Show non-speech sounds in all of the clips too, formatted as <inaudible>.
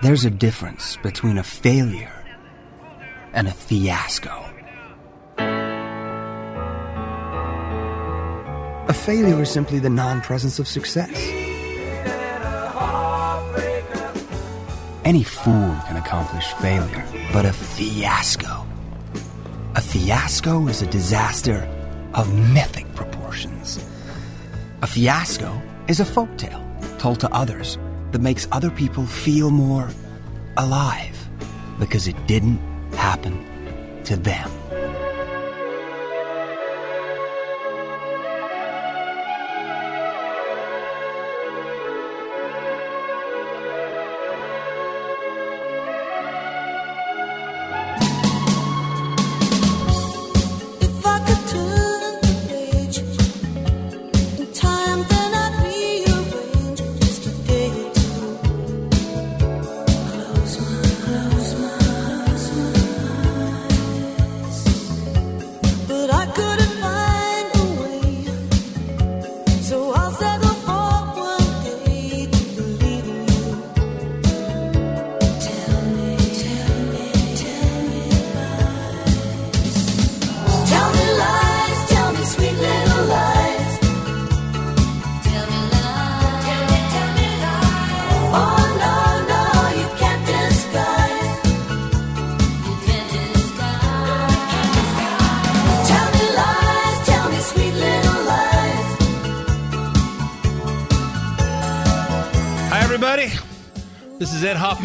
There's a difference between a failure and a fiasco. A failure is simply the non presence of success. Any fool can accomplish failure, but a fiasco. A fiasco is a disaster of mythic proportions. A fiasco is a folktale told to others that makes other people feel more alive because it didn't happen to them. I couldn't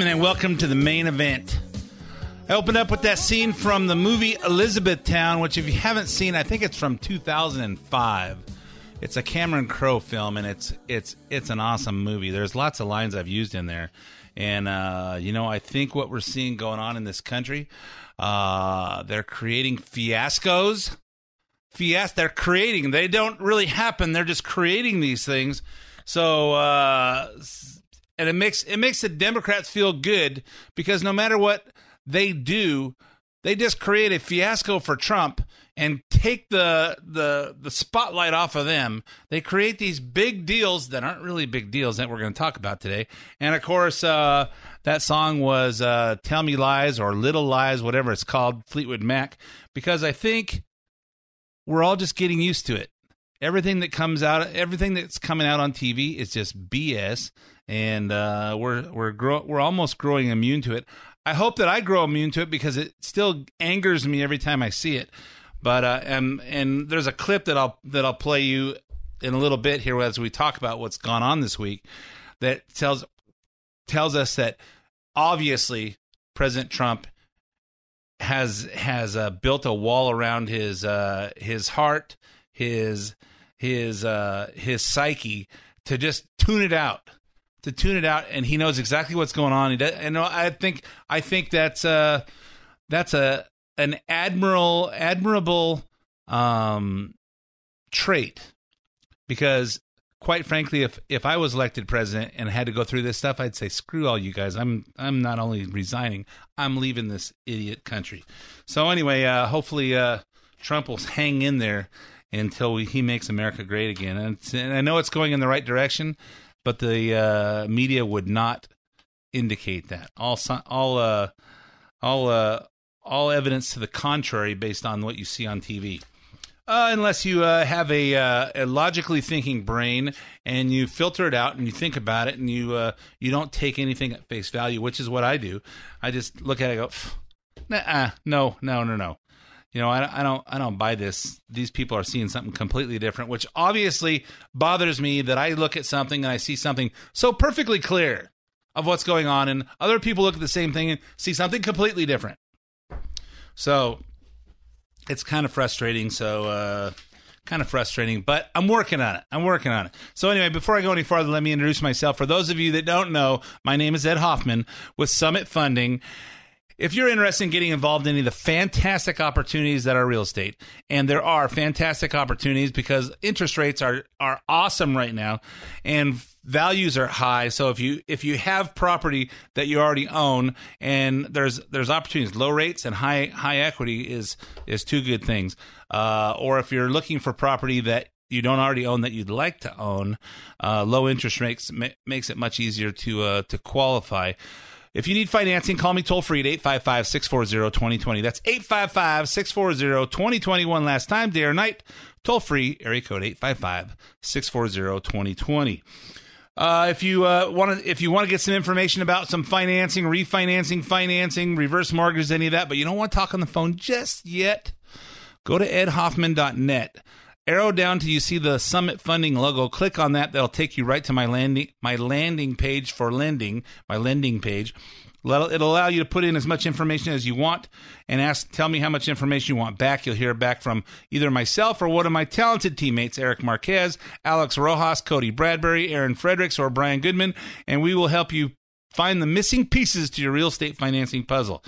and welcome to the main event. I opened up with that scene from the movie Elizabethtown, which, if you haven't seen, I think it's from 2005. It's a Cameron Crowe film, and it's it's it's an awesome movie. There's lots of lines I've used in there, and uh, you know, I think what we're seeing going on in this country, uh, they're creating fiascos fias they're creating they don't really happen they're just creating these things so uh and it makes it makes the democrats feel good because no matter what they do they just create a fiasco for trump and take the the the spotlight off of them they create these big deals that aren't really big deals that we're going to talk about today and of course uh that song was uh tell me lies or little lies whatever it's called fleetwood mac because i think we're all just getting used to it. Everything that comes out, everything that's coming out on TV is just BS, and uh, we're we're grow, we're almost growing immune to it. I hope that I grow immune to it because it still angers me every time I see it. But uh, and and there's a clip that I'll that I'll play you in a little bit here as we talk about what's gone on this week that tells tells us that obviously President Trump has has uh, built a wall around his uh, his heart, his his uh, his psyche to just tune it out, to tune it out, and he knows exactly what's going on. And I think I think that's uh that's a an admirable admirable um trait because quite frankly if if I was elected president and had to go through this stuff I'd say screw all you guys I'm I'm not only resigning I'm leaving this idiot country. So anyway, uh hopefully uh Trump will <laughs> hang in there until we, he makes America great again. And, and I know it's going in the right direction, but the uh media would not indicate that. All all uh all uh all evidence to the contrary based on what you see on TV. Uh, unless you uh, have a, uh, a logically thinking brain and you filter it out and you think about it and you you don't take anything at face value, which is what I do. I just look at it go, nah, no, no, no, no. You know, I, I don't I don't buy this. These people are seeing something completely different, which obviously bothers me that I look at something and I see something so perfectly clear of what's going on, and other people look at the same thing and see something completely different. So it's kind of frustrating. So uh, kind of frustrating, but I'm working on it. I'm working on it. So anyway, before I go any farther, let me introduce myself. For those of you that don't know, my name is Ed Hoffman with Summit Funding. If you're interested in getting involved in any of the fantastic opportunities that are real estate, and there are fantastic opportunities because interest rates are are awesome right now, and values are high. So if you if you have property that you already own, and there's there's opportunities, low rates and high high equity is is two good things. Uh, or if you're looking for property that you don't already own that you'd like to own, uh, low interest rates ma- makes it much easier to uh, to qualify. If you need financing, call me toll free at 855 640 2020. That's 855 640 2021. Last time, day or night, toll free, area code 855 640 2020. Uh, if you uh, want to, if you want to get some information about some financing, refinancing, financing, reverse mortgages, any of that, but you don't want to talk on the phone just yet, go to edhoffman.net. Arrow down till you see the Summit Funding logo. Click on that. That'll take you right to my landing my landing page for lending. My lending page. It'll allow you to put in as much information as you want and ask. Tell me how much information you want back. You'll hear back from either myself or one of my talented teammates, Eric Marquez, Alex Rojas, Cody Bradbury, Aaron Fredericks, or Brian Goodman, and we will help you find the missing pieces to your real estate financing puzzle.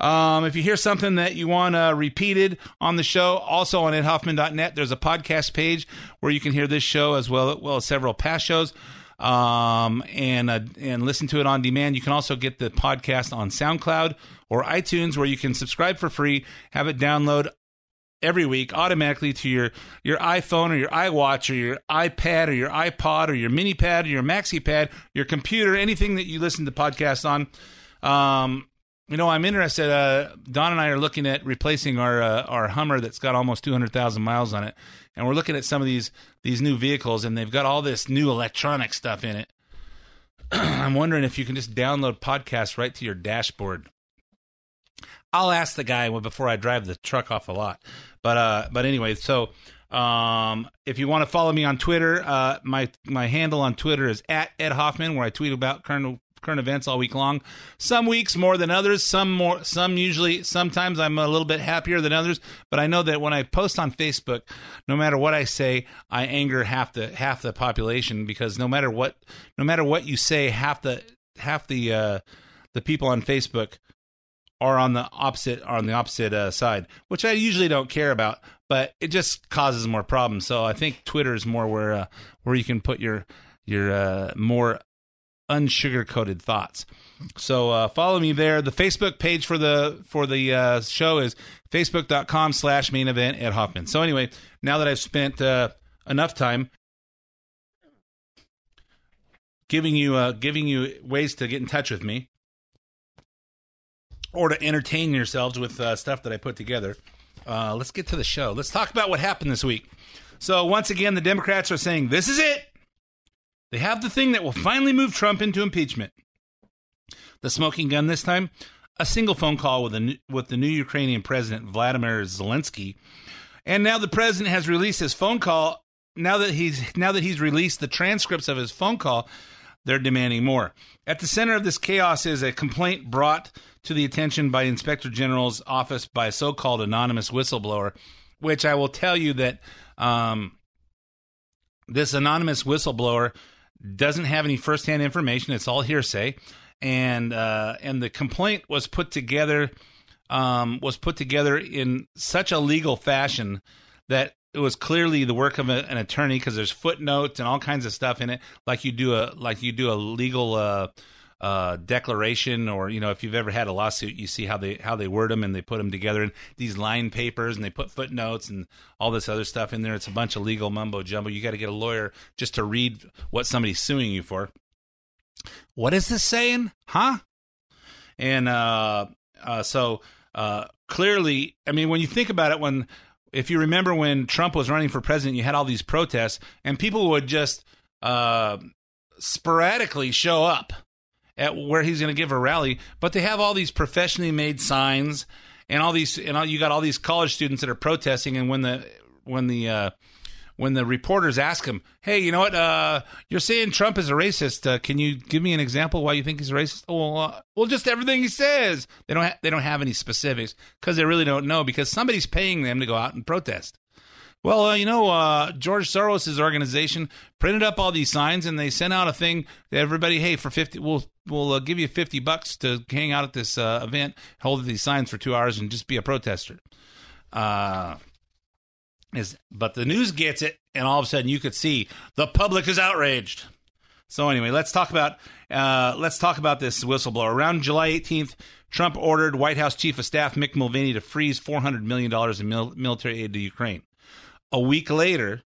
Um, if you hear something that you want uh, repeated on the show, also on edhoffman.net, there's a podcast page where you can hear this show as well, well as several past shows. Um, and uh, and listen to it on demand. You can also get the podcast on SoundCloud or iTunes, where you can subscribe for free, have it download every week automatically to your your iPhone or your iWatch or your iPad or your iPod or your mini pad or your maxi pad, your computer, anything that you listen to podcasts on. Um, you know, I'm interested. Uh, Don and I are looking at replacing our uh, our Hummer that's got almost 200,000 miles on it, and we're looking at some of these these new vehicles, and they've got all this new electronic stuff in it. <clears throat> I'm wondering if you can just download podcasts right to your dashboard. I'll ask the guy before I drive the truck off the lot. But uh, but anyway, so um, if you want to follow me on Twitter, uh, my my handle on Twitter is at Ed Hoffman, where I tweet about current current events all week long. Some weeks more than others. Some more. Some usually. Sometimes I'm a little bit happier than others. But I know that when I post on Facebook, no matter what I say, I anger half the half the population because no matter what no matter what you say, half the half the uh, the people on Facebook are on the opposite are on the opposite uh, side, which I usually don't care about, but it just causes more problems. So I think Twitter is more where uh, where you can put your your uh, more unsugar coated thoughts. So uh, follow me there. The Facebook page for the for the uh, show is facebook.com slash main event at Hoffman. So anyway, now that I've spent uh, enough time giving you uh, giving you ways to get in touch with me or to entertain yourselves with uh, stuff that I put together. Uh, let's get to the show. Let's talk about what happened this week. So once again, the Democrats are saying this is it. They have the thing that will finally move Trump into impeachment. The smoking gun this time, a single phone call with a with the new Ukrainian president Vladimir Zelensky, and now the president has released his phone call. Now that he's now that he's released the transcripts of his phone call, they're demanding more. At the center of this chaos is a complaint brought to the attention by Inspector General's office by a so-called anonymous whistleblower, which I will tell you that um, this anonymous whistleblower doesn't have any firsthand information. It's all hearsay, and uh, and the complaint was put together um, was put together in such a legal fashion that it was clearly the work of a, an attorney because there's footnotes and all kinds of stuff in it, like you do a like you do a legal uh, uh, declaration, or you know, if you've ever had a lawsuit, you see how they how they word them and they put them together in these line papers and they put footnotes and all this other stuff in there. It's a bunch of legal mumbo jumbo. You got to get a lawyer just to read what somebody's suing you for. What is this saying, huh? And uh, uh, so uh, clearly, I mean, when you think about it, when if you remember when Trump was running for president, you had all these protests, and people would just uh, sporadically show up at where he's going to give a rally, but they have all these professionally made signs and all these, and all, you got all these college students that are protesting, and when the when the uh, when the reporters ask him, "Hey, you know what? Uh, you're saying Trump is a racist. Uh, can you give me an example why you think he's a racist?" Oh, well, uh, well, just everything he says. They don't ha- they don't have any specifics because they really don't know because somebody's paying them to go out and protest. Well, uh, you know, uh, George Soros' organization printed up all these signs, and they sent out a thing to everybody. Hey, for fifty, we'll we'll uh, give you fifty bucks to hang out at this uh, event, hold these signs for two hours, and just be a protester. Uh, is but the news gets it, and all of a sudden you could see the public is outraged. So anyway, let's talk about uh, let's talk about this whistleblower. Around July 18th, Trump ordered White House Chief of Staff Mick Mulvaney to freeze 400 million dollars in mil- military aid to Ukraine. A week later,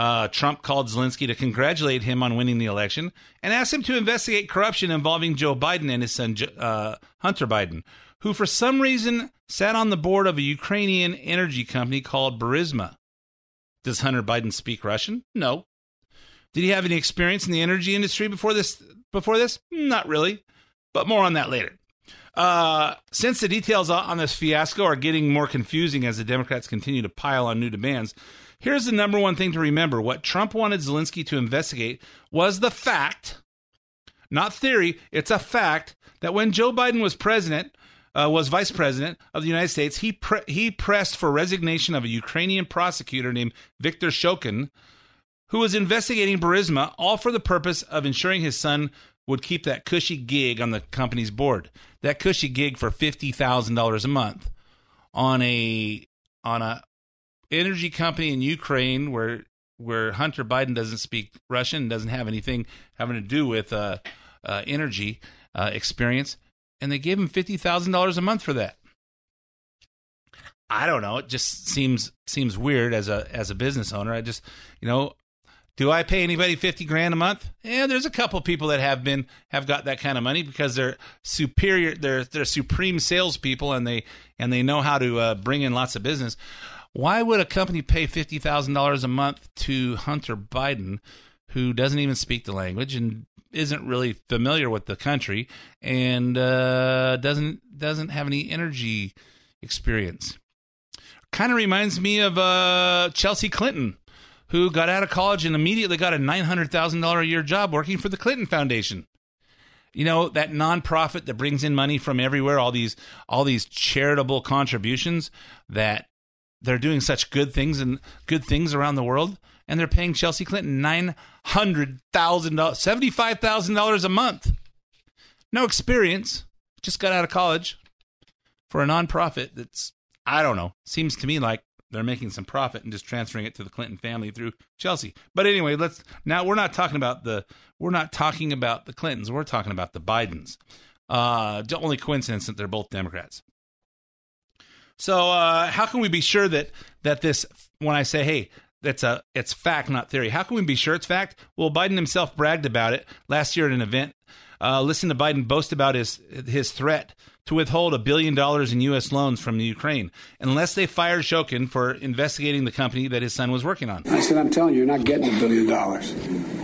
uh, Trump called Zelensky to congratulate him on winning the election and asked him to investigate corruption involving Joe Biden and his son uh, Hunter Biden, who for some reason sat on the board of a Ukrainian energy company called Burisma. Does Hunter Biden speak Russian? No. Did he have any experience in the energy industry before this? Before this, not really, but more on that later. Uh, since the details on this fiasco are getting more confusing as the Democrats continue to pile on new demands, here's the number one thing to remember: what Trump wanted Zelensky to investigate was the fact, not theory. It's a fact that when Joe Biden was president, uh, was vice president of the United States, he pre- he pressed for resignation of a Ukrainian prosecutor named Viktor Shokin, who was investigating Burisma, all for the purpose of ensuring his son would keep that cushy gig on the company's board. That cushy gig for fifty thousand dollars a month on a on a energy company in Ukraine where where Hunter Biden doesn't speak Russian, doesn't have anything having to do with uh, uh, energy uh, experience, and they gave him fifty thousand dollars a month for that. I don't know. It just seems seems weird as a as a business owner. I just you know do I pay anybody fifty grand a month? Yeah, there's a couple people that have been have got that kind of money because they're superior, they're they're supreme salespeople, and they and they know how to uh, bring in lots of business. Why would a company pay fifty thousand dollars a month to Hunter Biden, who doesn't even speak the language and isn't really familiar with the country and uh, doesn't doesn't have any energy experience? Kind of reminds me of uh, Chelsea Clinton who got out of college and immediately got a $900,000 a year job working for the Clinton Foundation. You know, that nonprofit that brings in money from everywhere, all these all these charitable contributions that they're doing such good things and good things around the world and they're paying Chelsea Clinton $900,000 $75,000 a month. No experience, just got out of college for a nonprofit that's I don't know, seems to me like they're making some profit and just transferring it to the Clinton family through Chelsea. But anyway, let's now we're not talking about the we're not talking about the Clintons. We're talking about the Bidens. Uh, the only coincidence that they're both Democrats. So uh, how can we be sure that that this when I say hey that's a it's fact not theory how can we be sure it's fact? Well, Biden himself bragged about it last year at an event. Uh, listen to Biden boast about his his threat to withhold a billion dollars in U.S. loans from Ukraine unless they fired Shokin for investigating the company that his son was working on. I said, I'm telling you, you're not getting a billion dollars.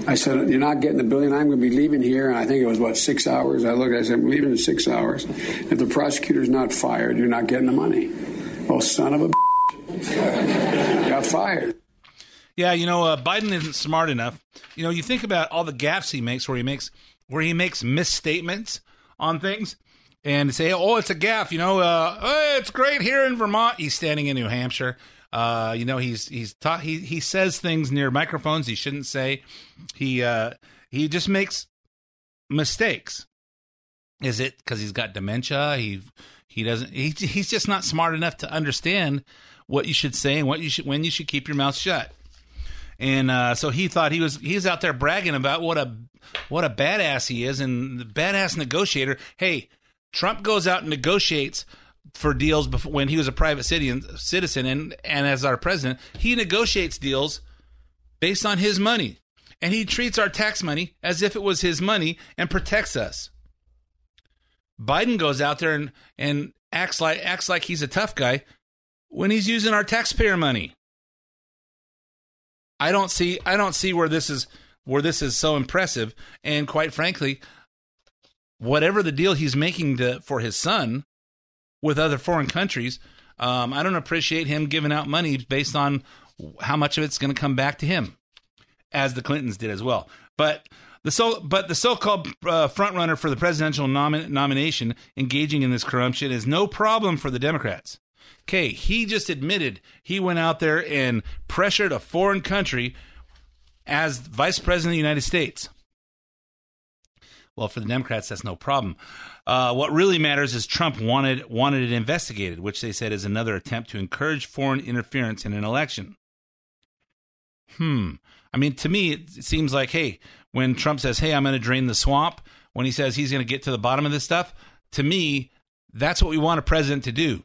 I said, you're not getting the billion. I'm going to be leaving here. And I think it was, what, six hours? I looked, I said, I'm leaving in six hours. If the prosecutor's not fired, you're not getting the money. Oh, son of a <laughs> got fired. Yeah, you know, uh, Biden isn't smart enough. You know, you think about all the gaffes he makes, where he makes where he makes misstatements on things, and say, "Oh, it's a gaff." You know, uh, it's great here in Vermont. He's standing in New Hampshire. Uh, you know, he's he's taught he he says things near microphones he shouldn't say. He uh, he just makes mistakes. Is it because he's got dementia? He he doesn't. He, he's just not smart enough to understand what you should say and what you should when you should keep your mouth shut. And uh, so he thought he was he was out there bragging about what a what a badass he is and the badass negotiator. Hey, Trump goes out and negotiates for deals before, when he was a private citizen, citizen and and as our president, he negotiates deals based on his money, and he treats our tax money as if it was his money and protects us. Biden goes out there and, and acts like acts like he's a tough guy when he's using our taxpayer money. I don't see I don't see where this is where this is so impressive. And quite frankly, whatever the deal he's making to, for his son with other foreign countries, um, I don't appreciate him giving out money based on how much of it's going to come back to him, as the Clintons did as well. But the so but the so-called uh, frontrunner for the presidential nomi- nomination engaging in this corruption is no problem for the Democrats. Okay, he just admitted he went out there and pressured a foreign country as vice president of the United States. Well, for the Democrats, that's no problem. Uh, what really matters is Trump wanted wanted it investigated, which they said is another attempt to encourage foreign interference in an election. Hmm. I mean, to me, it seems like, hey, when Trump says, "Hey, I'm going to drain the swamp," when he says he's going to get to the bottom of this stuff, to me, that's what we want a president to do.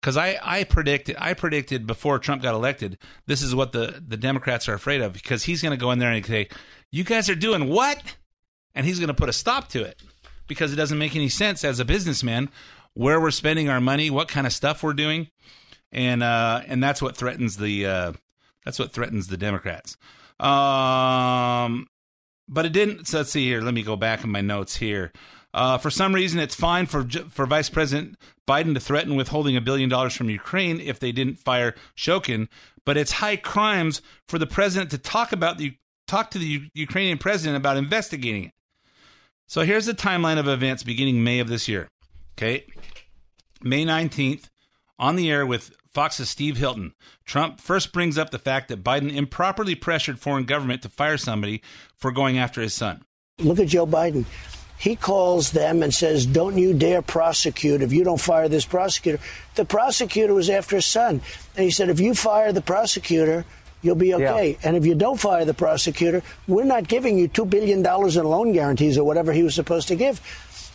Because I, I predicted I predicted before Trump got elected, this is what the, the Democrats are afraid of because he's going to go in there and say, "You guys are doing what?" And he's going to put a stop to it because it doesn't make any sense as a businessman where we're spending our money, what kind of stuff we're doing, and uh, and that's what threatens the uh, that's what threatens the Democrats. Um, but it didn't. So let's see here. Let me go back in my notes here. Uh, for some reason, it's fine for for Vice President Biden to threaten withholding a billion dollars from Ukraine if they didn't fire Shokin, but it's high crimes for the president to talk about the talk to the U- Ukrainian president about investigating it. So here's the timeline of events beginning May of this year. Okay. May 19th, on the air with Fox's Steve Hilton, Trump first brings up the fact that Biden improperly pressured foreign government to fire somebody for going after his son. Look at Joe Biden. He calls them and says, Don't you dare prosecute if you don't fire this prosecutor. The prosecutor was after his son. And he said, If you fire the prosecutor, you'll be okay. And if you don't fire the prosecutor, we're not giving you $2 billion in loan guarantees or whatever he was supposed to give.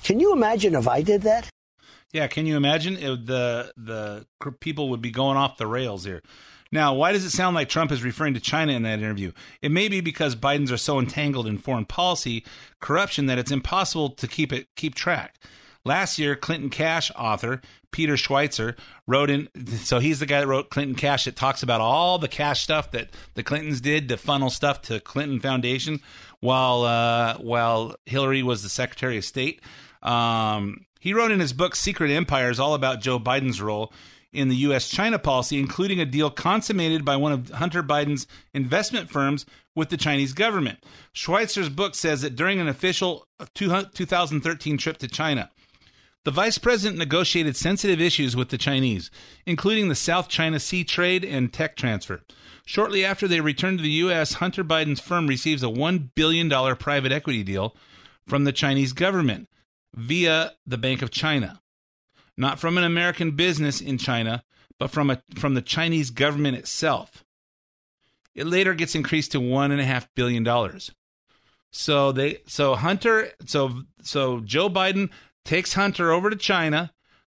Can you imagine if I did that? Yeah, can you imagine It- the the people would be going off the rails here? Now, why does it sound like Trump is referring to China in that interview? It may be because Biden's are so entangled in foreign policy corruption that it's impossible to keep it keep track. Last year, Clinton Cash author Peter Schweizer wrote in. So he's the guy that wrote Clinton Cash that talks about all the cash stuff that the Clintons did to funnel stuff to Clinton Foundation, while uh, while Hillary was the Secretary of State. Um, he wrote in his book Secret Empires all about Joe Biden's role in the U.S. China policy, including a deal consummated by one of Hunter Biden's investment firms with the Chinese government. Schweizer's book says that during an official 2013 trip to China, the vice president negotiated sensitive issues with the Chinese, including the South China Sea trade and tech transfer. Shortly after they returned to the U.S., Hunter Biden's firm receives a $1 billion private equity deal from the Chinese government via the Bank of China. Not from an American business in China, but from, a, from the Chinese government itself. It later gets increased to $1.5 billion. So they so Hunter so so Joe Biden takes Hunter over to China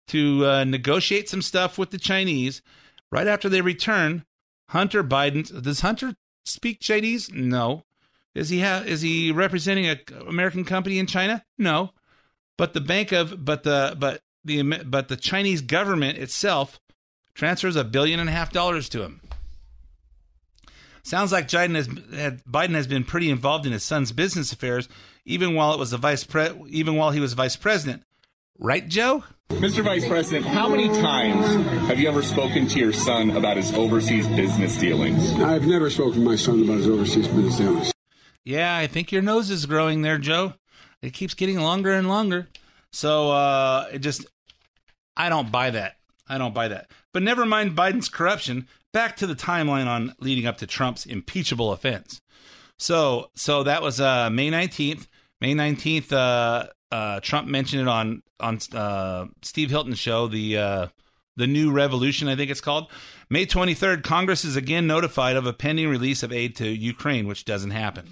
to uh, negotiate some stuff with the Chinese. Right after they return, Hunter Biden does Hunter speak Chinese? No. Is he ha- is he representing a American company in China? No. But the bank of but the but the but the Chinese government itself transfers a billion and a half dollars to him. Sounds like Biden has, Biden has been pretty involved in his son's business affairs, even while it was a vice pre, even while he was vice president. Right, Joe? Mr. Vice President, how many times have you ever spoken to your son about his overseas business dealings? I've never spoken to my son about his overseas business dealings. Yeah, I think your nose is growing there, Joe. It keeps getting longer and longer. So uh, it just, I don't buy that. I don't buy that. But never mind Biden's corruption. Back to the timeline on leading up to Trump's impeachable offense. So, so that was uh, May nineteenth. May nineteenth. Uh, uh, Trump mentioned it on on uh, Steve Hilton's show. The uh, the new revolution, I think it's called. May twenty third. Congress is again notified of a pending release of aid to Ukraine, which doesn't happen.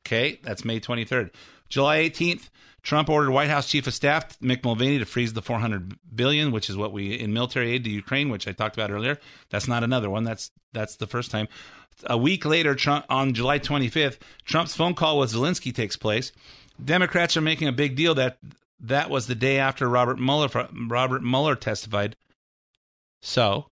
Okay, that's May twenty third. July eighteenth. Trump ordered White House Chief of Staff Mick Mulvaney to freeze the 400 billion, which is what we in military aid to Ukraine, which I talked about earlier. That's not another one. That's that's the first time. A week later, Trump, on July 25th, Trump's phone call with Zelensky takes place. Democrats are making a big deal that that was the day after Robert Mueller Robert Mueller testified. So,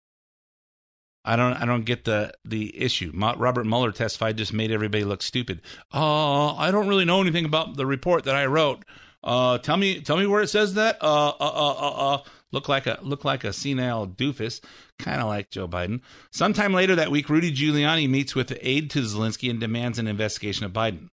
I don't I don't get the the issue. Robert Mueller testified just made everybody look stupid. Uh, I don't really know anything about the report that I wrote. Uh, tell me tell me where it says that. Uh, uh, uh, uh, uh. Look like a look like a senile doofus, kind of like Joe Biden. Sometime later that week, Rudy Giuliani meets with the aide to Zelensky and demands an investigation of Biden.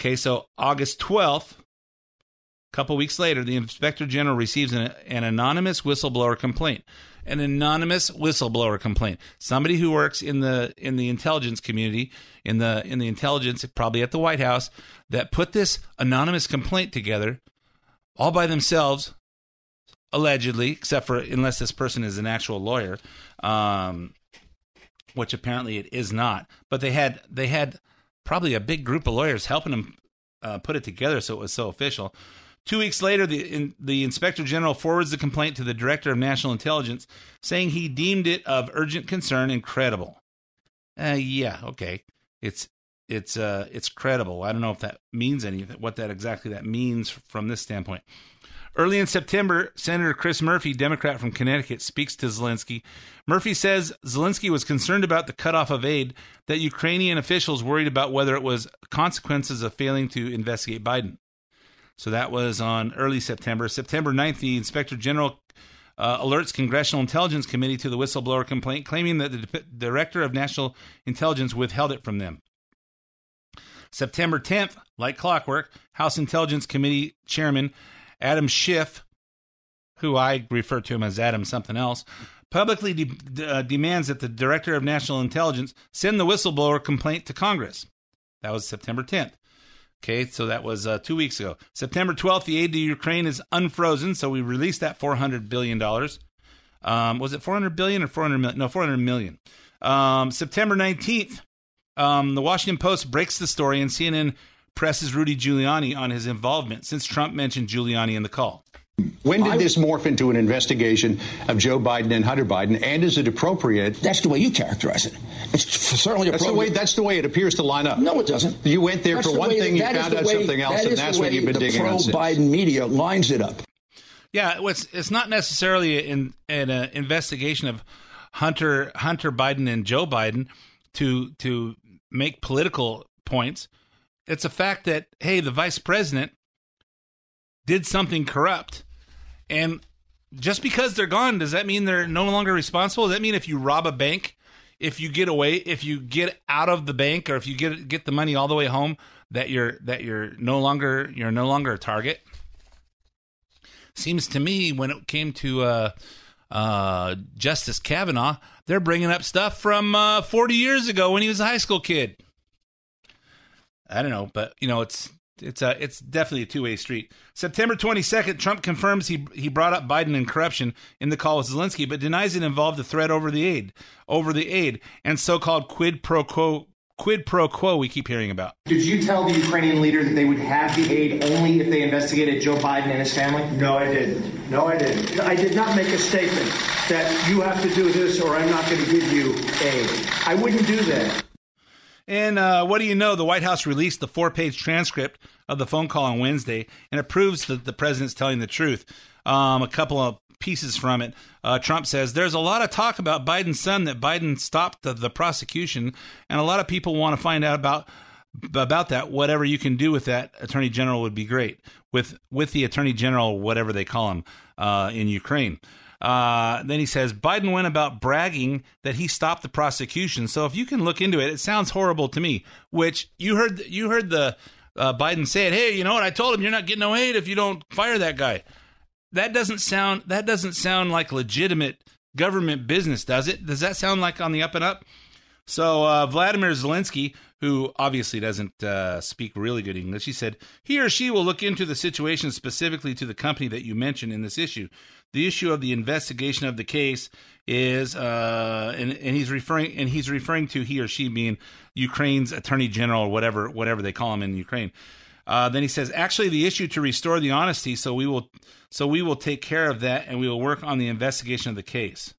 Okay, so August twelfth, a couple weeks later, the inspector general receives an, an anonymous whistleblower complaint. An anonymous whistleblower complaint. Somebody who works in the in the intelligence community, in the in the intelligence, probably at the White House, that put this anonymous complaint together, all by themselves, allegedly, except for unless this person is an actual lawyer, um, which apparently it is not. But they had they had probably a big group of lawyers helping them uh, put it together, so it was so official. Two weeks later, the in, the inspector general forwards the complaint to the director of national intelligence, saying he deemed it of urgent concern and credible. Uh, yeah, okay, it's it's uh it's credible. I don't know if that means anything. What that exactly that means from this standpoint. Early in September, Senator Chris Murphy, Democrat from Connecticut, speaks to Zelensky. Murphy says Zelensky was concerned about the cutoff of aid, that Ukrainian officials worried about whether it was consequences of failing to investigate Biden. So that was on early September. September 9th, the Inspector General uh, alerts Congressional Intelligence Committee to the whistleblower complaint, claiming that the D- Director of National Intelligence withheld it from them. September 10th, like clockwork, House Intelligence Committee Chairman Adam Schiff, who I refer to him as Adam something else, publicly de- uh, demands that the Director of National Intelligence send the whistleblower complaint to Congress. That was September 10th. Okay, so that was uh, two weeks ago. September 12th, the aid to Ukraine is unfrozen, so we released that $400 billion. Um, was it 400 billion or 400 million? No, 400 million. Um, September 19th, um, the Washington Post breaks the story, and CNN presses Rudy Giuliani on his involvement since Trump mentioned Giuliani in the call. When did this morph into an investigation of Joe Biden and Hunter Biden? And is it appropriate? That's the way you characterize it. It's certainly That's the way. That's the way it appears to line up. No, it doesn't. You went there That's for the one way- thing, you found out way- something else, that and that's what you've been the digging on since. pro-Biden media lines it up. Yeah, it's it's not necessarily in an uh, investigation of Hunter Hunter Biden and Joe Biden to to make political points. It's a fact that hey, the vice president did something corrupt, and just because they're gone, does that mean they're no longer responsible? Does that mean if you rob a bank, if you get away, if you get out of the bank, or if you get get the money all the way home, that you're that you're no longer you're no longer a target? seems to me when it came to uh, uh, Justice Kavanaugh, they're bringing up stuff from uh, 40 years ago when he was a high school kid. I don't know, but you know, it's it's a it's definitely a two way street. September 22nd, Trump confirms he he brought up Biden and corruption in the call with Zelensky, but denies it involved a threat over the aid over the aid and so called quid pro quo quid pro quo we keep hearing about. Did you tell the Ukrainian leader that they would have the aid only if they investigated Joe Biden and his family? No, I didn't. No, I didn't. I did not make a statement that you have to do this or I'm not going to give you aid. I wouldn't do that. And uh, what do you know? The White House released the four page transcript of the phone call on Wednesday, and it proves that the president's telling the truth. Um, a couple of pieces from it. Uh, Trump says there's a lot of talk about Biden's son that Biden stopped the, the prosecution, and a lot of people want to find out about about that. Whatever you can do with that, Attorney General would be great. With with the Attorney General, whatever they call him uh, in Ukraine. Uh, then he says Biden went about bragging that he stopped the prosecution. So if you can look into it, it sounds horrible to me. Which you heard you heard the uh, Biden say it. Hey, you know what? I told him you're not getting no aid if you don't fire that guy. That doesn't sound that doesn't sound like legitimate government business, does it? Does that sound like on the up and up? So uh, Vladimir Zelensky, who obviously doesn't uh, speak really good English, he said he or she will look into the situation specifically to the company that you mentioned in this issue. The issue of the investigation of the case is, uh, and, and he's referring, and he's referring to he or she being Ukraine's attorney general or whatever, whatever they call him in Ukraine. Uh, then he says, actually, the issue to restore the honesty, so we will, so we will take care of that, and we will work on the investigation of the case.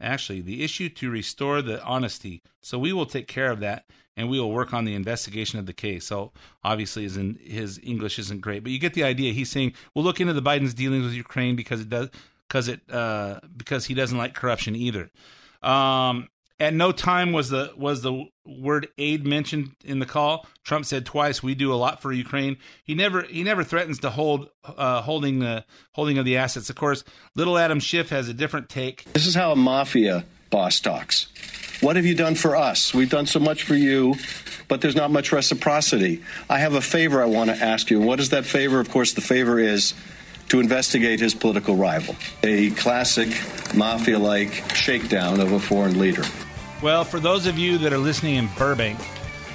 Actually, the issue to restore the honesty, so we will take care of that, and we will work on the investigation of the case. So obviously, his his English isn't great, but you get the idea. He's saying we'll look into the Biden's dealings with Ukraine because it does because it uh, because he doesn't like corruption either. Um, at no time was the was the word aid mentioned in the call. Trump said twice, "We do a lot for Ukraine." He never he never threatens to hold uh, holding the holding of the assets. Of course, little Adam Schiff has a different take. This is how a mafia boss talks. What have you done for us? We've done so much for you, but there's not much reciprocity. I have a favor I want to ask you. And what is that favor? Of course, the favor is to investigate his political rival, a classic mafia like shakedown of a foreign leader. Well, for those of you that are listening in Burbank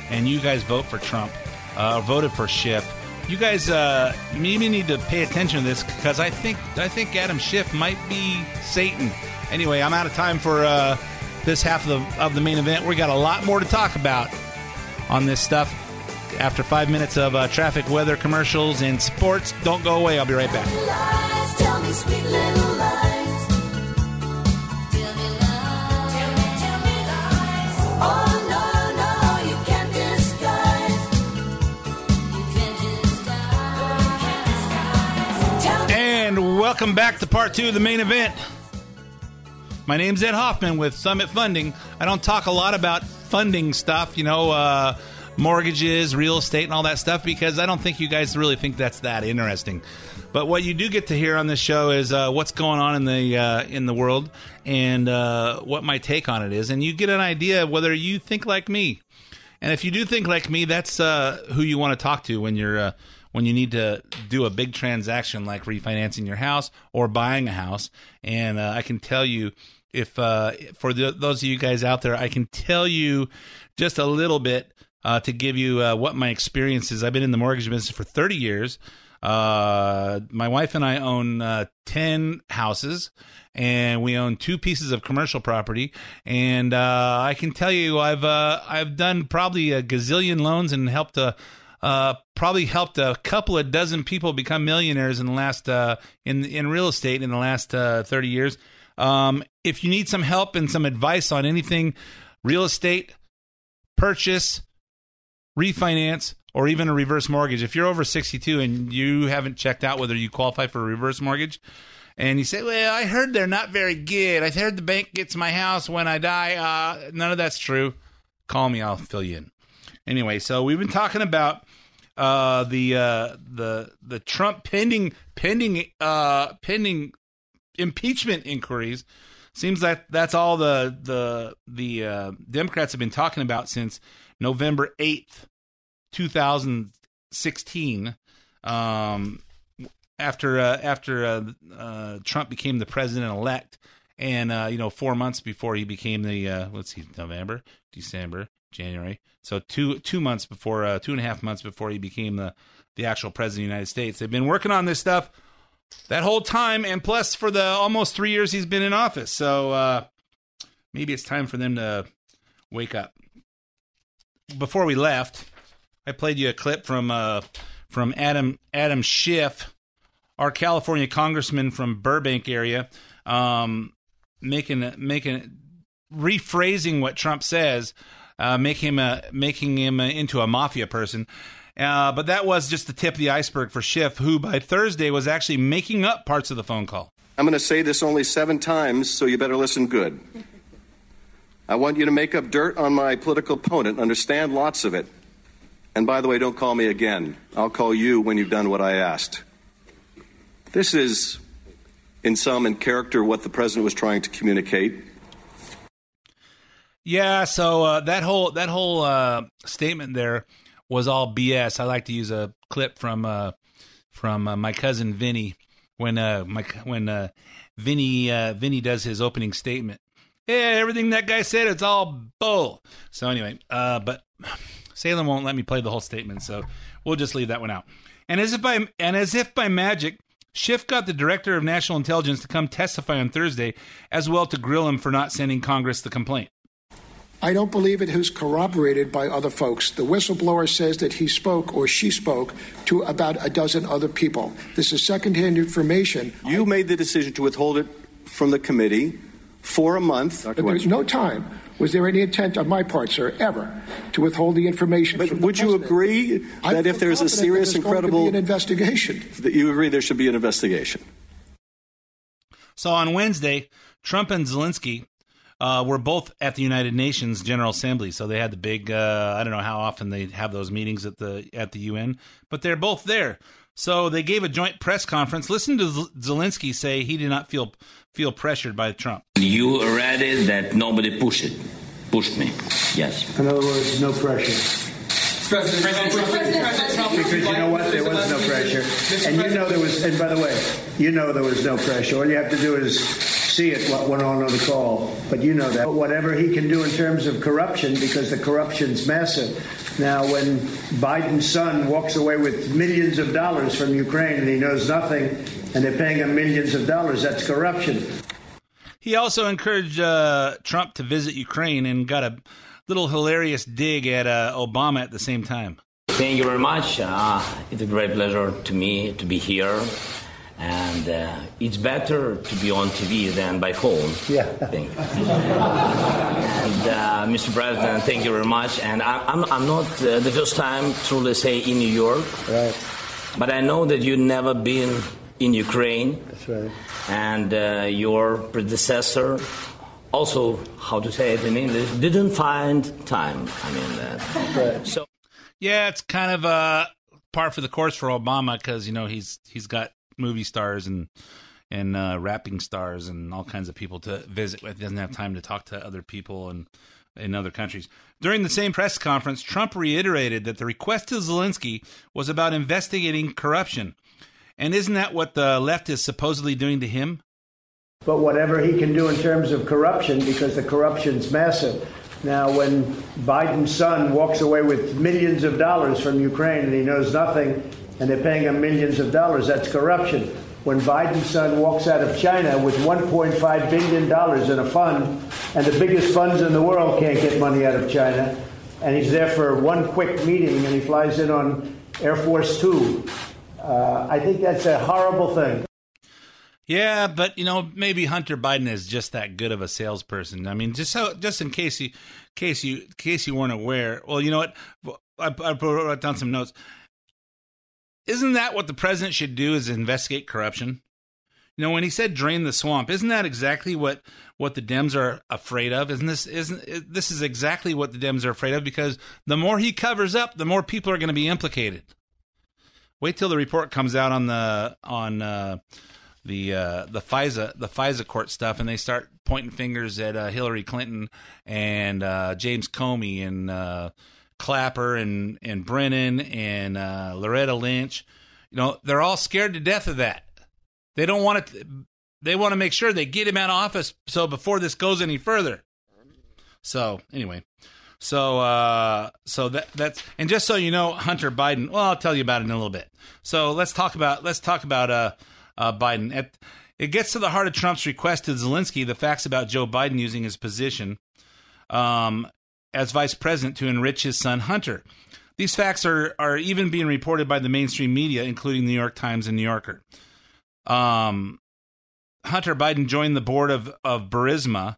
and you guys vote for Trump, uh, voted for Schiff, you guys uh, maybe need to pay attention to this because I think I think Adam Schiff might be Satan. Anyway, I'm out of time for uh, this half of the of the main event. We got a lot more to talk about on this stuff after five minutes of uh, traffic, weather, commercials, and sports. Don't go away. I'll be right back. Lies, me lies. Tell me. Tell me, tell me. Oh no, no, you can't disguise. You can't disguise. Tell me. And welcome back to part two of the main event. My name's Ed Hoffman with Summit Funding. I don't talk a lot about funding stuff, you know, uh, mortgages, real estate, and all that stuff because I don't think you guys really think that's that interesting. But what you do get to hear on this show is uh, what's going on in the uh, in the world and uh, what my take on it is, and you get an idea of whether you think like me. And if you do think like me, that's uh, who you want to talk to when you're uh, when you need to do a big transaction like refinancing your house or buying a house. And uh, I can tell you, if uh, for the, those of you guys out there, I can tell you just a little bit uh, to give you uh, what my experience is. I've been in the mortgage business for 30 years. Uh, my wife and I own uh, 10 houses and we own two pieces of commercial property. And uh, I can tell you, I've uh, I've done probably a gazillion loans and helped a uh, probably helped a couple of dozen people become millionaires in the last uh, in in real estate in the last uh, thirty years. Um, if you need some help and some advice on anything real estate, purchase, refinance, or even a reverse mortgage, if you're over 62 and you haven't checked out whether you qualify for a reverse mortgage, and you say, "Well, I heard they're not very good. I heard the bank gets my house when I die." Uh, none of that's true. Call me, I'll fill you in. Anyway, so we've been talking about uh, the uh, the the Trump pending pending uh, pending impeachment inquiries. Seems that that's all the the the uh, Democrats have been talking about since November eighth, two thousand sixteen. Um, after uh, after uh, uh, Trump became the president elect, and uh, you know four months before he became the uh, let's see November, December, January, so two two months before two and a half months before he became the the actual president of the United States. They've been working on this stuff that whole time, and plus for the almost three years he's been in office. So uh, maybe it's time for them to wake up. Before we left, I played you a clip from uh, from Adam Adam Schiff, our California congressman from Burbank area, um, making making rephrasing what Trump says, uh, make him a, making him a, into a mafia person. Uh, but that was just the tip of the iceberg for Schiff, who by Thursday was actually making up parts of the phone call. I'm going to say this only seven times, so you better listen good. I want you to make up dirt on my political opponent, understand lots of it. And by the way, don't call me again. I'll call you when you've done what I asked. This is, in sum and character, what the president was trying to communicate. Yeah, so uh, that whole that whole uh, statement there was all BS. I like to use a clip from uh, from uh, my cousin Vinny when uh, my when uh, Vinny uh, Vinny does his opening statement. Yeah, everything that guy said, it's all bull. So anyway, uh, but Salem won't let me play the whole statement, so we'll just leave that one out. And as if by and as if by magic, Schiff got the director of national intelligence to come testify on Thursday, as well to grill him for not sending Congress the complaint. I don't believe it was corroborated by other folks. The whistleblower says that he spoke or she spoke to about a dozen other people. This is secondhand information. You made the decision to withhold it from the committee for a month. There was no time. Was there any intent on my part, sir, ever, to withhold the information? But from the would you president? agree I that if there's a serious, there's going to be incredible, an investigation? that you agree there should be an investigation? So on Wednesday, Trump and Zelensky uh, were both at the United Nations General Assembly. So they had the big. Uh, I don't know how often they have those meetings at the at the UN, but they're both there. So they gave a joint press conference. Listen to Z- Zelensky say he did not feel feel pressured by Trump. You already that nobody pushed it, pushed me. Yes. In other words, no pressure. President, President Trump, President Trump, Because you know what? There was no pressure. And you know there was, and by the way, you know there was no pressure. All you have to do is see it, what went on on the call. But you know that. But whatever he can do in terms of corruption, because the corruption's massive. Now, when Biden's son walks away with millions of dollars from Ukraine and he knows nothing, and they're paying him millions of dollars, that's corruption. He also encouraged uh, Trump to visit Ukraine and got a little hilarious dig at uh, Obama at the same time. Thank you very much. Uh, it's a great pleasure to me to be here. And uh, it's better to be on TV than by phone. Yeah. Thank you. and uh, Mr. President, thank you very much. And I, I'm, I'm not uh, the first time, truly say, in New York. Right. But I know that you've never been in Ukraine. That's right. And uh, your predecessor also, how to say it in English, didn't find time. I mean, uh, so Yeah, it's kind of uh, par for the course for Obama because you know he's he's got movie stars and and uh, rapping stars and all kinds of people to visit with. He doesn't have time to talk to other people and in other countries. During the same press conference, Trump reiterated that the request to Zelensky was about investigating corruption. And isn't that what the left is supposedly doing to him? But whatever he can do in terms of corruption, because the corruption's massive. Now, when Biden's son walks away with millions of dollars from Ukraine and he knows nothing, and they're paying him millions of dollars, that's corruption. When Biden's son walks out of China with $1.5 billion in a fund, and the biggest funds in the world can't get money out of China, and he's there for one quick meeting and he flies in on Air Force Two, uh, I think that's a horrible thing. Yeah, but you know, maybe Hunter Biden is just that good of a salesperson. I mean, just so, just in case you, case you, case you weren't aware. Well, you know what? I, I wrote down some notes. Isn't that what the president should do? Is investigate corruption? You know, when he said drain the swamp, isn't that exactly what what the Dems are afraid of? Isn't this isn't this is exactly what the Dems are afraid of? Because the more he covers up, the more people are going to be implicated. Wait till the report comes out on the on. Uh, the uh, the FISA the FISA court stuff, and they start pointing fingers at uh, Hillary Clinton and uh, James Comey and uh, Clapper and and Brennan and uh, Loretta Lynch. You know, they're all scared to death of that. They don't want it. They want to make sure they get him out of office. So before this goes any further. So anyway, so uh, so that that's and just so you know, Hunter Biden. Well, I'll tell you about it in a little bit. So let's talk about let's talk about uh uh, Biden. At, it gets to the heart of Trump's request to Zelensky the facts about Joe Biden using his position um, as vice president to enrich his son Hunter. These facts are are even being reported by the mainstream media, including the New York Times and New Yorker. Um, Hunter Biden joined the board of of Burisma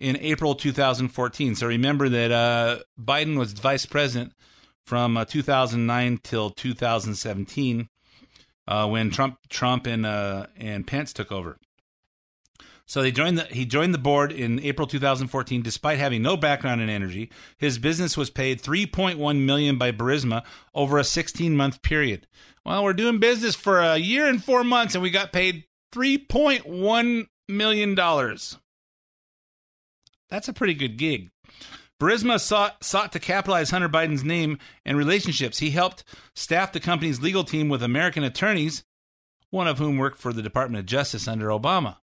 in April 2014. So remember that uh, Biden was vice president from uh, 2009 till 2017 uh, when Trump Trump and uh, and Pence took over. So they joined the he joined the board in April 2014 despite having no background in energy. His business was paid 3.1 million by Burisma over a 16-month period. Well, we're doing business for a year and 4 months and we got paid 3.1 million dollars. That's a pretty good gig. Burisma sought, sought to capitalize Hunter Biden's name and relationships. He helped staff the company's legal team with American attorneys, one of whom worked for the Department of Justice under Obama.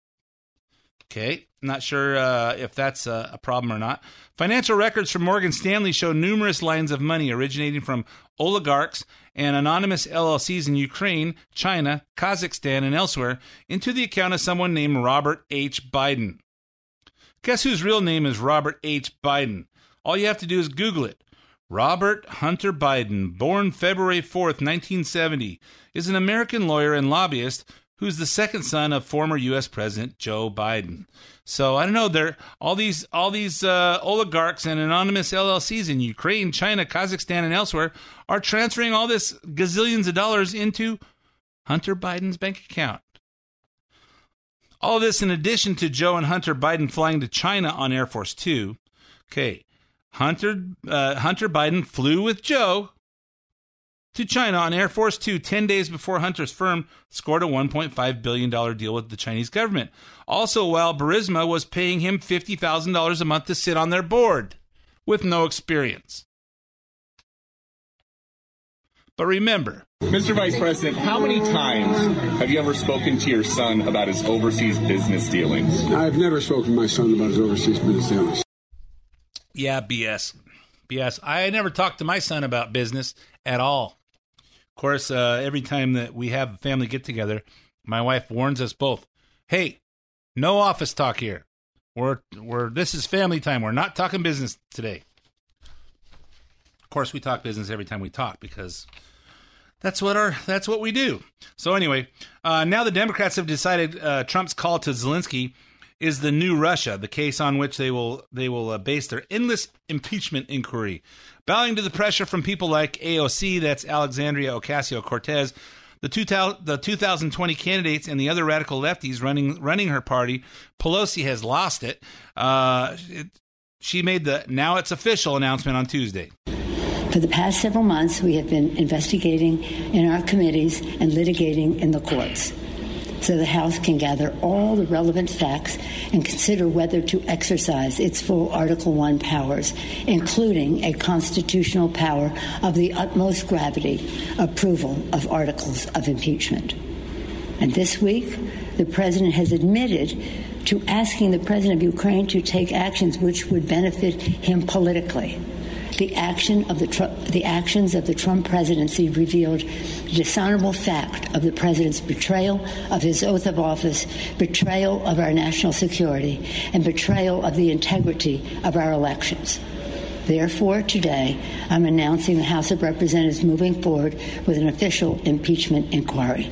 Okay, not sure uh, if that's a, a problem or not. Financial records from Morgan Stanley show numerous lines of money originating from oligarchs and anonymous LLCs in Ukraine, China, Kazakhstan, and elsewhere into the account of someone named Robert H. Biden. Guess whose real name is Robert H. Biden? All you have to do is Google it. Robert Hunter Biden, born February 4th, 1970, is an American lawyer and lobbyist who's the second son of former U.S. President Joe Biden. So I don't know. There, all these, all these uh, oligarchs and anonymous LLCs in Ukraine, China, Kazakhstan, and elsewhere are transferring all this gazillions of dollars into Hunter Biden's bank account. All this in addition to Joe and Hunter Biden flying to China on Air Force Two. Okay, Hunter uh, Hunter Biden flew with Joe to China on Air Force Two 10 days before Hunter's firm scored a $1.5 billion deal with the Chinese government. Also, while Burisma was paying him $50,000 a month to sit on their board with no experience. But remember, Mr. Vice President, how many times have you ever spoken to your son about his overseas business dealings? I've never spoken to my son about his overseas business dealings. Yeah, BS. BS. I never talked to my son about business at all. Of course, uh, every time that we have a family get together, my wife warns us both hey, no office talk here. We're, we're, this is family time. We're not talking business today. Of course, we talk business every time we talk because that's what our that's what we do. So anyway, uh, now the Democrats have decided uh, Trump's call to Zelensky is the new Russia, the case on which they will they will uh, base their endless impeachment inquiry, bowing to the pressure from people like AOC, that's Alexandria Ocasio Cortez, the 2000, the 2020 candidates, and the other radical lefties running running her party. Pelosi has lost it. Uh, it she made the now it's official announcement on Tuesday. For the past several months, we have been investigating in our committees and litigating in the courts so the House can gather all the relevant facts and consider whether to exercise its full Article 1 powers, including a constitutional power of the utmost gravity approval of articles of impeachment. And this week, the President has admitted to asking the President of Ukraine to take actions which would benefit him politically. The action of the the actions of the Trump presidency revealed the dishonorable fact of the president's betrayal of his oath of office, betrayal of our national security, and betrayal of the integrity of our elections. Therefore, today, I'm announcing the House of Representatives moving forward with an official impeachment inquiry.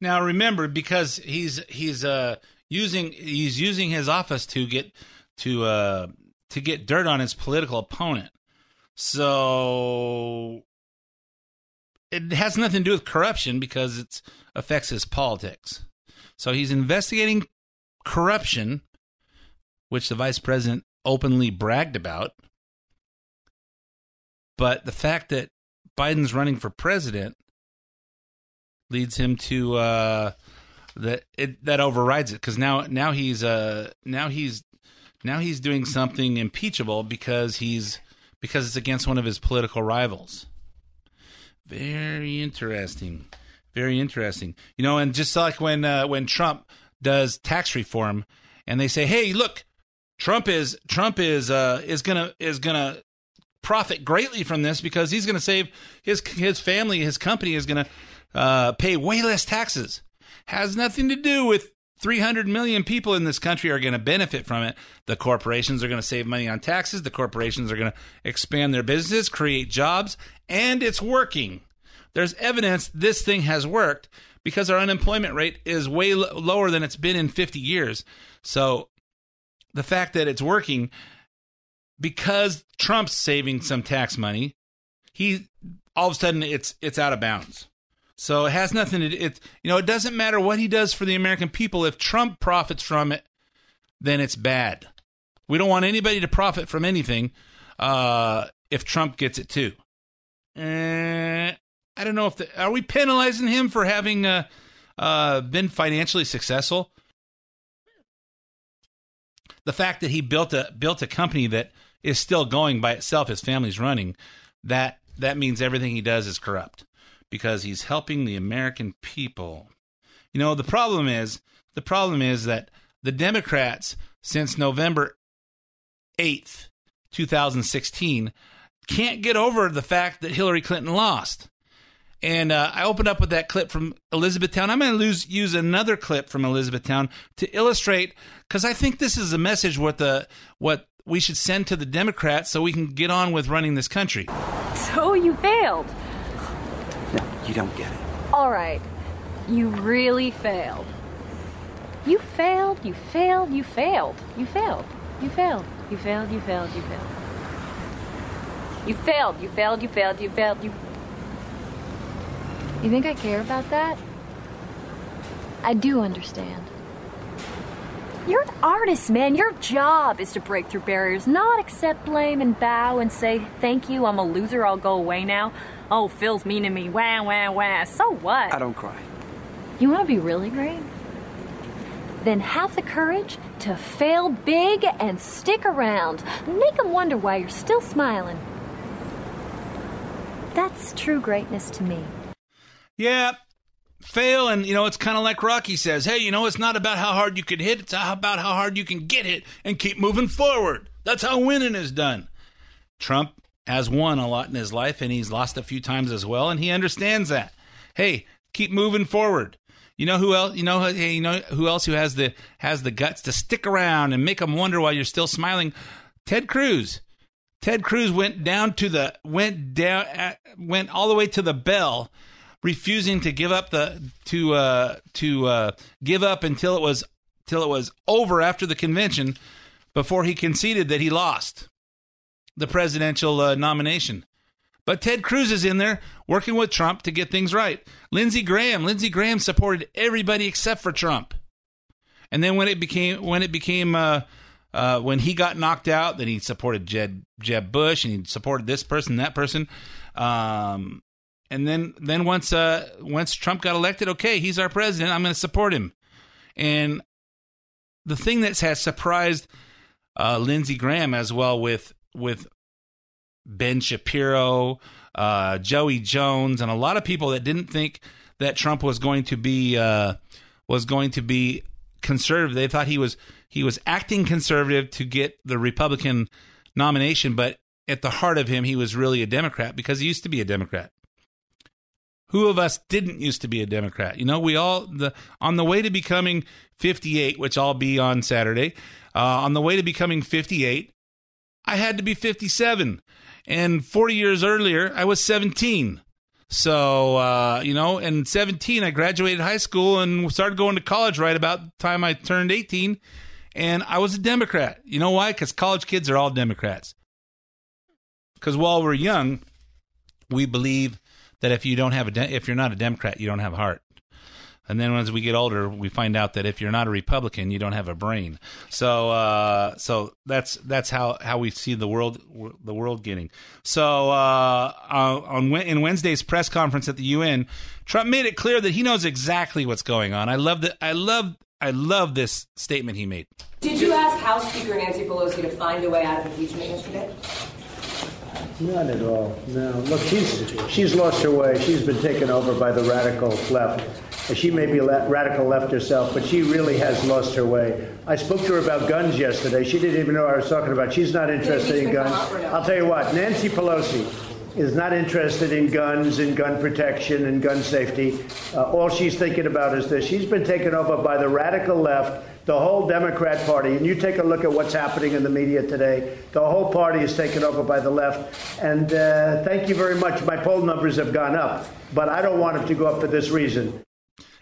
Now remember, because he's he's uh, using he's using his office to get to uh, to get dirt on his political opponent. So it has nothing to do with corruption because it affects his politics. So he's investigating corruption, which the vice president openly bragged about. But the fact that Biden's running for president leads him to uh, that it that overrides it because now now he's uh now he's now he's doing something impeachable because he's because it's against one of his political rivals. Very interesting. Very interesting. You know, and just like when uh, when Trump does tax reform and they say, "Hey, look, Trump is Trump is uh, is gonna is gonna profit greatly from this because he's gonna save his his family, his company is gonna uh, pay way less taxes." Has nothing to do with 300 million people in this country are going to benefit from it. The corporations are going to save money on taxes. The corporations are going to expand their businesses, create jobs, and it's working. There's evidence this thing has worked because our unemployment rate is way l- lower than it's been in 50 years. So the fact that it's working because Trump's saving some tax money, he all of a sudden it's it's out of bounds. So it has nothing to do. It you know it doesn't matter what he does for the American people. If Trump profits from it, then it's bad. We don't want anybody to profit from anything. Uh, if Trump gets it too, uh, I don't know if the, are we penalizing him for having uh, uh, been financially successful. The fact that he built a built a company that is still going by itself, his family's running, that that means everything he does is corrupt because he's helping the American people. You know, the problem is the problem is that the Democrats since November 8th, 2016 can't get over the fact that Hillary Clinton lost. And uh, I opened up with that clip from Elizabethtown. I'm going to use another clip from Elizabethtown to illustrate because I think this is a message what the what we should send to the Democrats so we can get on with running this country. So you failed. You don't get it. All right. You really failed. You failed, you failed, you failed. You failed. You failed. You failed, you failed, you failed. You failed, you failed, you failed, you failed, you You think I care about that? I do understand. You're an artist, man. Your job is to break through barriers, not accept blame and bow and say, thank you, I'm a loser, I'll go away now. Oh, Phil's mean to me. Wah, wah, wah. So what? I don't cry. You want to be really great? Then have the courage to fail big and stick around. Make them wonder why you're still smiling. That's true greatness to me. Yeah, fail, and you know it's kind of like Rocky says. Hey, you know it's not about how hard you can hit; it's about how hard you can get hit and keep moving forward. That's how winning is done. Trump has won a lot in his life, and he's lost a few times as well, and he understands that. Hey, keep moving forward. You know who else? You know, hey, you know who else who has the has the guts to stick around and make them wonder why you're still smiling? Ted Cruz. Ted Cruz went down to the went down at, went all the way to the bell, refusing to give up the to uh, to uh, give up until it was till it was over after the convention, before he conceded that he lost the presidential uh, nomination. But Ted Cruz is in there working with Trump to get things right. Lindsey Graham, Lindsey Graham supported everybody except for Trump. And then when it became when it became uh, uh, when he got knocked out, then he supported Jeb Jeb Bush and he supported this person, that person. Um, and then then once uh, once Trump got elected, okay, he's our president. I'm going to support him. And the thing that has surprised uh, Lindsey Graham as well with with Ben Shapiro, uh, Joey Jones, and a lot of people that didn't think that Trump was going to be uh, was going to be conservative. They thought he was he was acting conservative to get the Republican nomination, but at the heart of him, he was really a Democrat because he used to be a Democrat. Who of us didn't used to be a Democrat? You know, we all the on the way to becoming 58, which I'll be on Saturday. Uh, on the way to becoming 58, I had to be 57, and 40 years earlier, I was 17. So uh, you know, and 17, I graduated high school and started going to college right about the time I turned 18, and I was a Democrat. You know why? Because college kids are all Democrats. Because while we're young, we believe that if you don't have a de- if you're not a Democrat, you don't have a heart. And then as we get older, we find out that if you're not a Republican, you don't have a brain. So, uh, so that's that's how, how we see the world the world getting. So, uh, on in Wednesday's press conference at the UN, Trump made it clear that he knows exactly what's going on. I love that. I love I love this statement he made. Did you ask House Speaker Nancy Pelosi to find a way out of impeachment yesterday? Not at all. No. Look, she's she's lost her way. She's been taken over by the radical left. She may be radical left herself, but she really has lost her way. I spoke to her about guns yesterday. She didn't even know what I was talking about. She's not interested in guns. I'll tell you what, Nancy Pelosi is not interested in guns and gun protection and gun safety. Uh, all she's thinking about is this. She's been taken over by the radical left, the whole Democrat Party. And you take a look at what's happening in the media today. The whole party is taken over by the left. And uh, thank you very much. My poll numbers have gone up, but I don't want them to go up for this reason.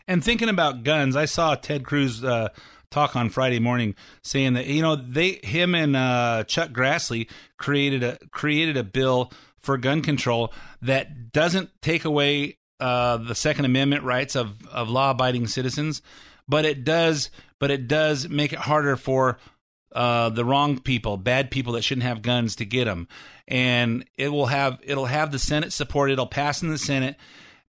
And thinking about guns, I saw Ted Cruz uh, talk on Friday morning saying that you know they him and uh, Chuck Grassley created a created a bill for gun control that doesn't take away uh, the Second Amendment rights of of law abiding citizens, but it does but it does make it harder for uh, the wrong people, bad people that shouldn't have guns to get them, and it will have it'll have the Senate support. It'll pass in the Senate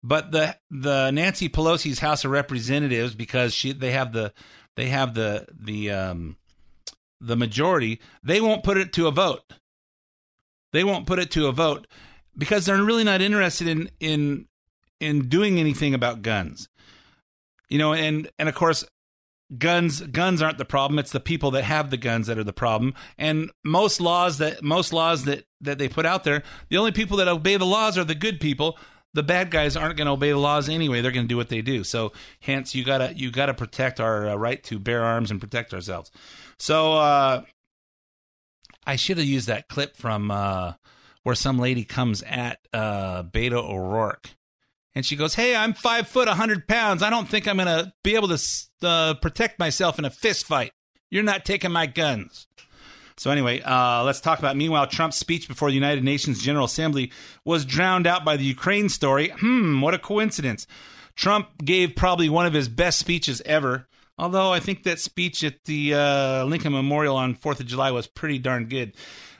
but the the Nancy Pelosi's House of Representatives because she they have the they have the the um the majority they won't put it to a vote. They won't put it to a vote because they're really not interested in in in doing anything about guns. You know and and of course guns guns aren't the problem. It's the people that have the guns that are the problem. And most laws that most laws that that they put out there the only people that obey the laws are the good people the bad guys aren't going to obey the laws anyway. They're going to do what they do. So, hence, you gotta you gotta protect our uh, right to bear arms and protect ourselves. So, uh, I should have used that clip from uh, where some lady comes at uh, Beto O'Rourke, and she goes, "Hey, I'm five foot, a hundred pounds. I don't think I'm going to be able to uh, protect myself in a fist fight. You're not taking my guns." So anyway, uh, let's talk about. Meanwhile, Trump's speech before the United Nations General Assembly was drowned out by the Ukraine story. Hmm, what a coincidence! Trump gave probably one of his best speeches ever. Although I think that speech at the uh, Lincoln Memorial on Fourth of July was pretty darn good.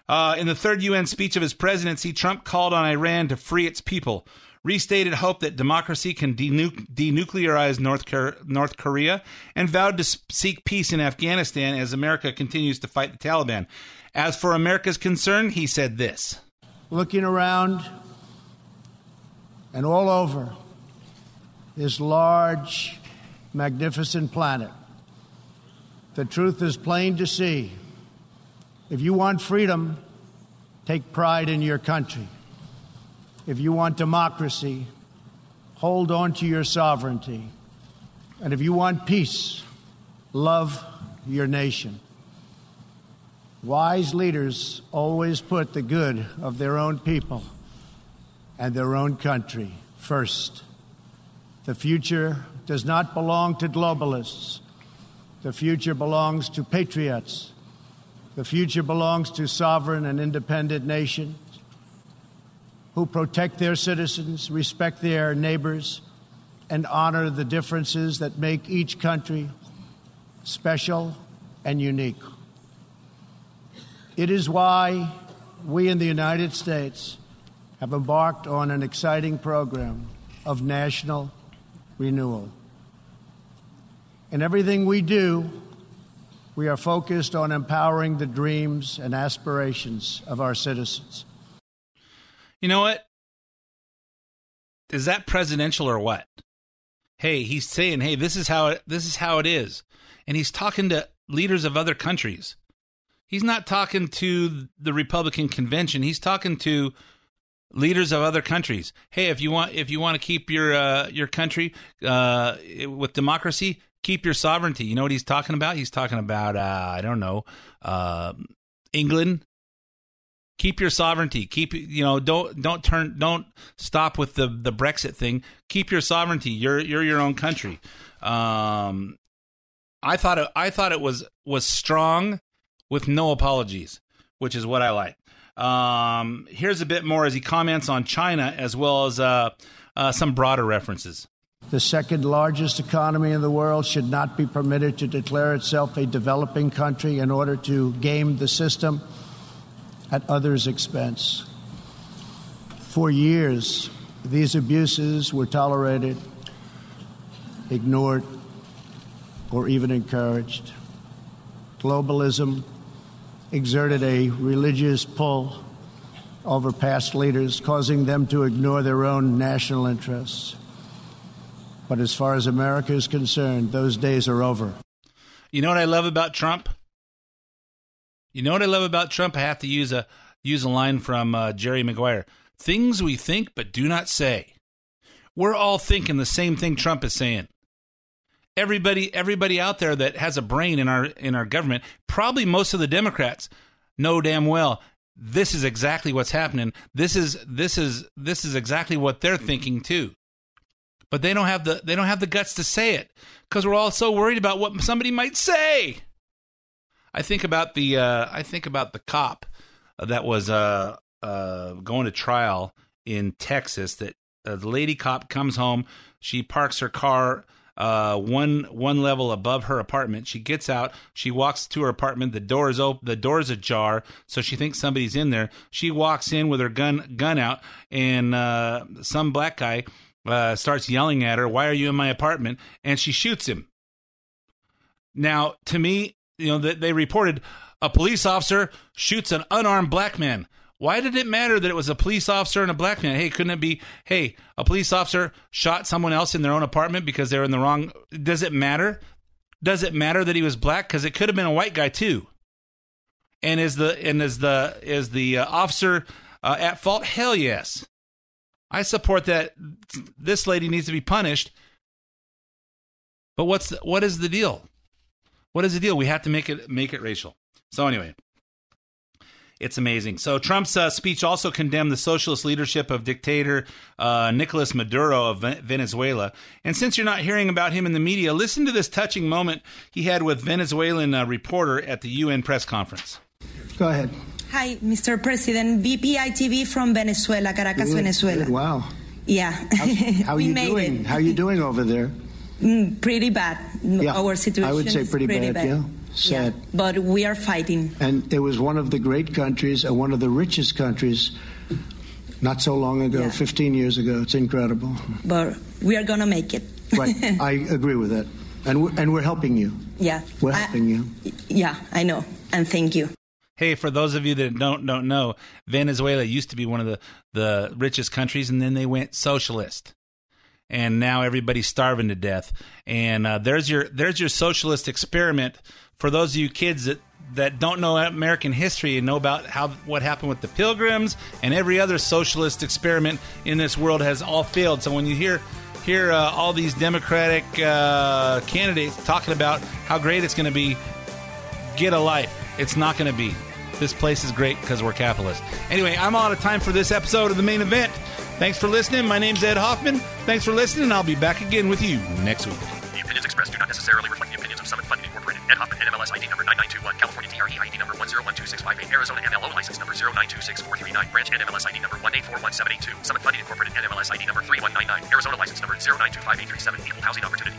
Uh, in the third UN speech of his presidency, Trump called on Iran to free its people, restated hope that democracy can denu- denuclearize North, North Korea, and vowed to seek peace in Afghanistan as America continues to fight the Taliban. As for America's concern, he said this. looking around and all over this large, magnificent planet, the truth is plain to see. If you want freedom, take pride in your country. If you want democracy, hold on to your sovereignty. And if you want peace, love your nation. Wise leaders always put the good of their own people and their own country first. The future does not belong to globalists. The future belongs to patriots. The future belongs to sovereign and independent nations who protect their citizens, respect their neighbors, and honor the differences that make each country special and unique. It is why we in the United States have embarked on an exciting program of national renewal. In everything we do, we are focused on empowering the dreams and aspirations of our citizens. You know what? Is that presidential or what? Hey, he's saying, "Hey, this is how it, this is how it is," and he's talking to leaders of other countries. He's not talking to the Republican convention. He's talking to leaders of other countries. Hey, if you want if you want to keep your uh, your country uh, with democracy, keep your sovereignty. You know what he's talking about? He's talking about uh, I don't know uh, England. Keep your sovereignty. Keep you know don't don't turn don't stop with the the Brexit thing. Keep your sovereignty. You're you're your own country. Um, I thought it, I thought it was was strong with no apologies, which is what I like. Um, here's a bit more as he comments on China as well as uh, uh, some broader references. The second largest economy in the world should not be permitted to declare itself a developing country in order to game the system at others' expense. For years, these abuses were tolerated, ignored, or even encouraged. Globalism exerted a religious pull over past leaders, causing them to ignore their own national interests. But as far as America is concerned, those days are over. You know what I love about Trump? You know what I love about Trump? I have to use a use a line from uh, Jerry Maguire. Things we think but do not say. We're all thinking the same thing Trump is saying. Everybody everybody out there that has a brain in our in our government, probably most of the Democrats know damn well this is exactly what's happening. This is this is this is exactly what they're thinking too. But they don't have the they don't have the guts to say it because we're all so worried about what somebody might say. I think about the uh, I think about the cop that was uh, uh, going to trial in Texas. That uh, the lady cop comes home, she parks her car uh, one one level above her apartment. She gets out, she walks to her apartment. The door is open, the door is ajar, so she thinks somebody's in there. She walks in with her gun gun out, and uh, some black guy uh, starts yelling at her, "Why are you in my apartment?" And she shoots him. Now, to me, you know, they reported a police officer shoots an unarmed black man. Why did it matter that it was a police officer and a black man? Hey, couldn't it be, hey, a police officer shot someone else in their own apartment because they're in the wrong? Does it matter? Does it matter that he was black? Because it could have been a white guy too. And is the and is the is the uh, officer uh, at fault? Hell yes. I support that. This lady needs to be punished. But what's the, what is the deal? What is the deal? We have to make it make it racial. So anyway, it's amazing. So Trump's uh, speech also condemned the socialist leadership of dictator uh, Nicolas Maduro of Venezuela. And since you're not hearing about him in the media, listen to this touching moment he had with Venezuelan uh, reporter at the UN press conference. Go ahead. Hi, Mr. President. VPI TV from Venezuela, Caracas, Good, Venezuela. good. Wow. Yeah. How <laughs> we you made doing? it. How are you doing over there? Mm, pretty bad. Yeah, Our situation I would say is pretty, bad, Yeah, sad. But we are fighting. And it was one of the great countries and one of the richest countries. Not so long ago, Yeah. 15 years ago. It's incredible. But we are gonna make it. Right, <laughs> I agree with that, and we're, and we're helping you. Yeah. We're I- helping you. yeah, I know. And thank you. Hey, for those of you that don't don't know, Venezuela used to be one of the the richest countries, and then they went socialist, and now everybody's starving to death. And uh, there's your there's your socialist experiment for those of you kids that that don't know American history and know about how what happened with the Pilgrims and every other socialist experiment in this world has all failed. So when you hear hear uh, all these Democratic uh, candidates talking about how great it's going to be, get a life. It's not going to be. This place is great because we're capitalist. Anyway, I'm out of time for this episode of the main event. Thanks for listening. My name's Ed Hoffman. Thanks for listening. I'll be back again with you next week. The opinions expressed do not necessarily reflect the opinions of Summit Funding Incorporated. Ed Hoffman, NMLS ID number 9921, California TRE ID number 1012658, Arizona MLO license number 0926439, branch NMLS ID number 1841782, Summit Funding Incorporated, NMLS ID number 3199, Arizona license number 0925837, equal housing opportunity.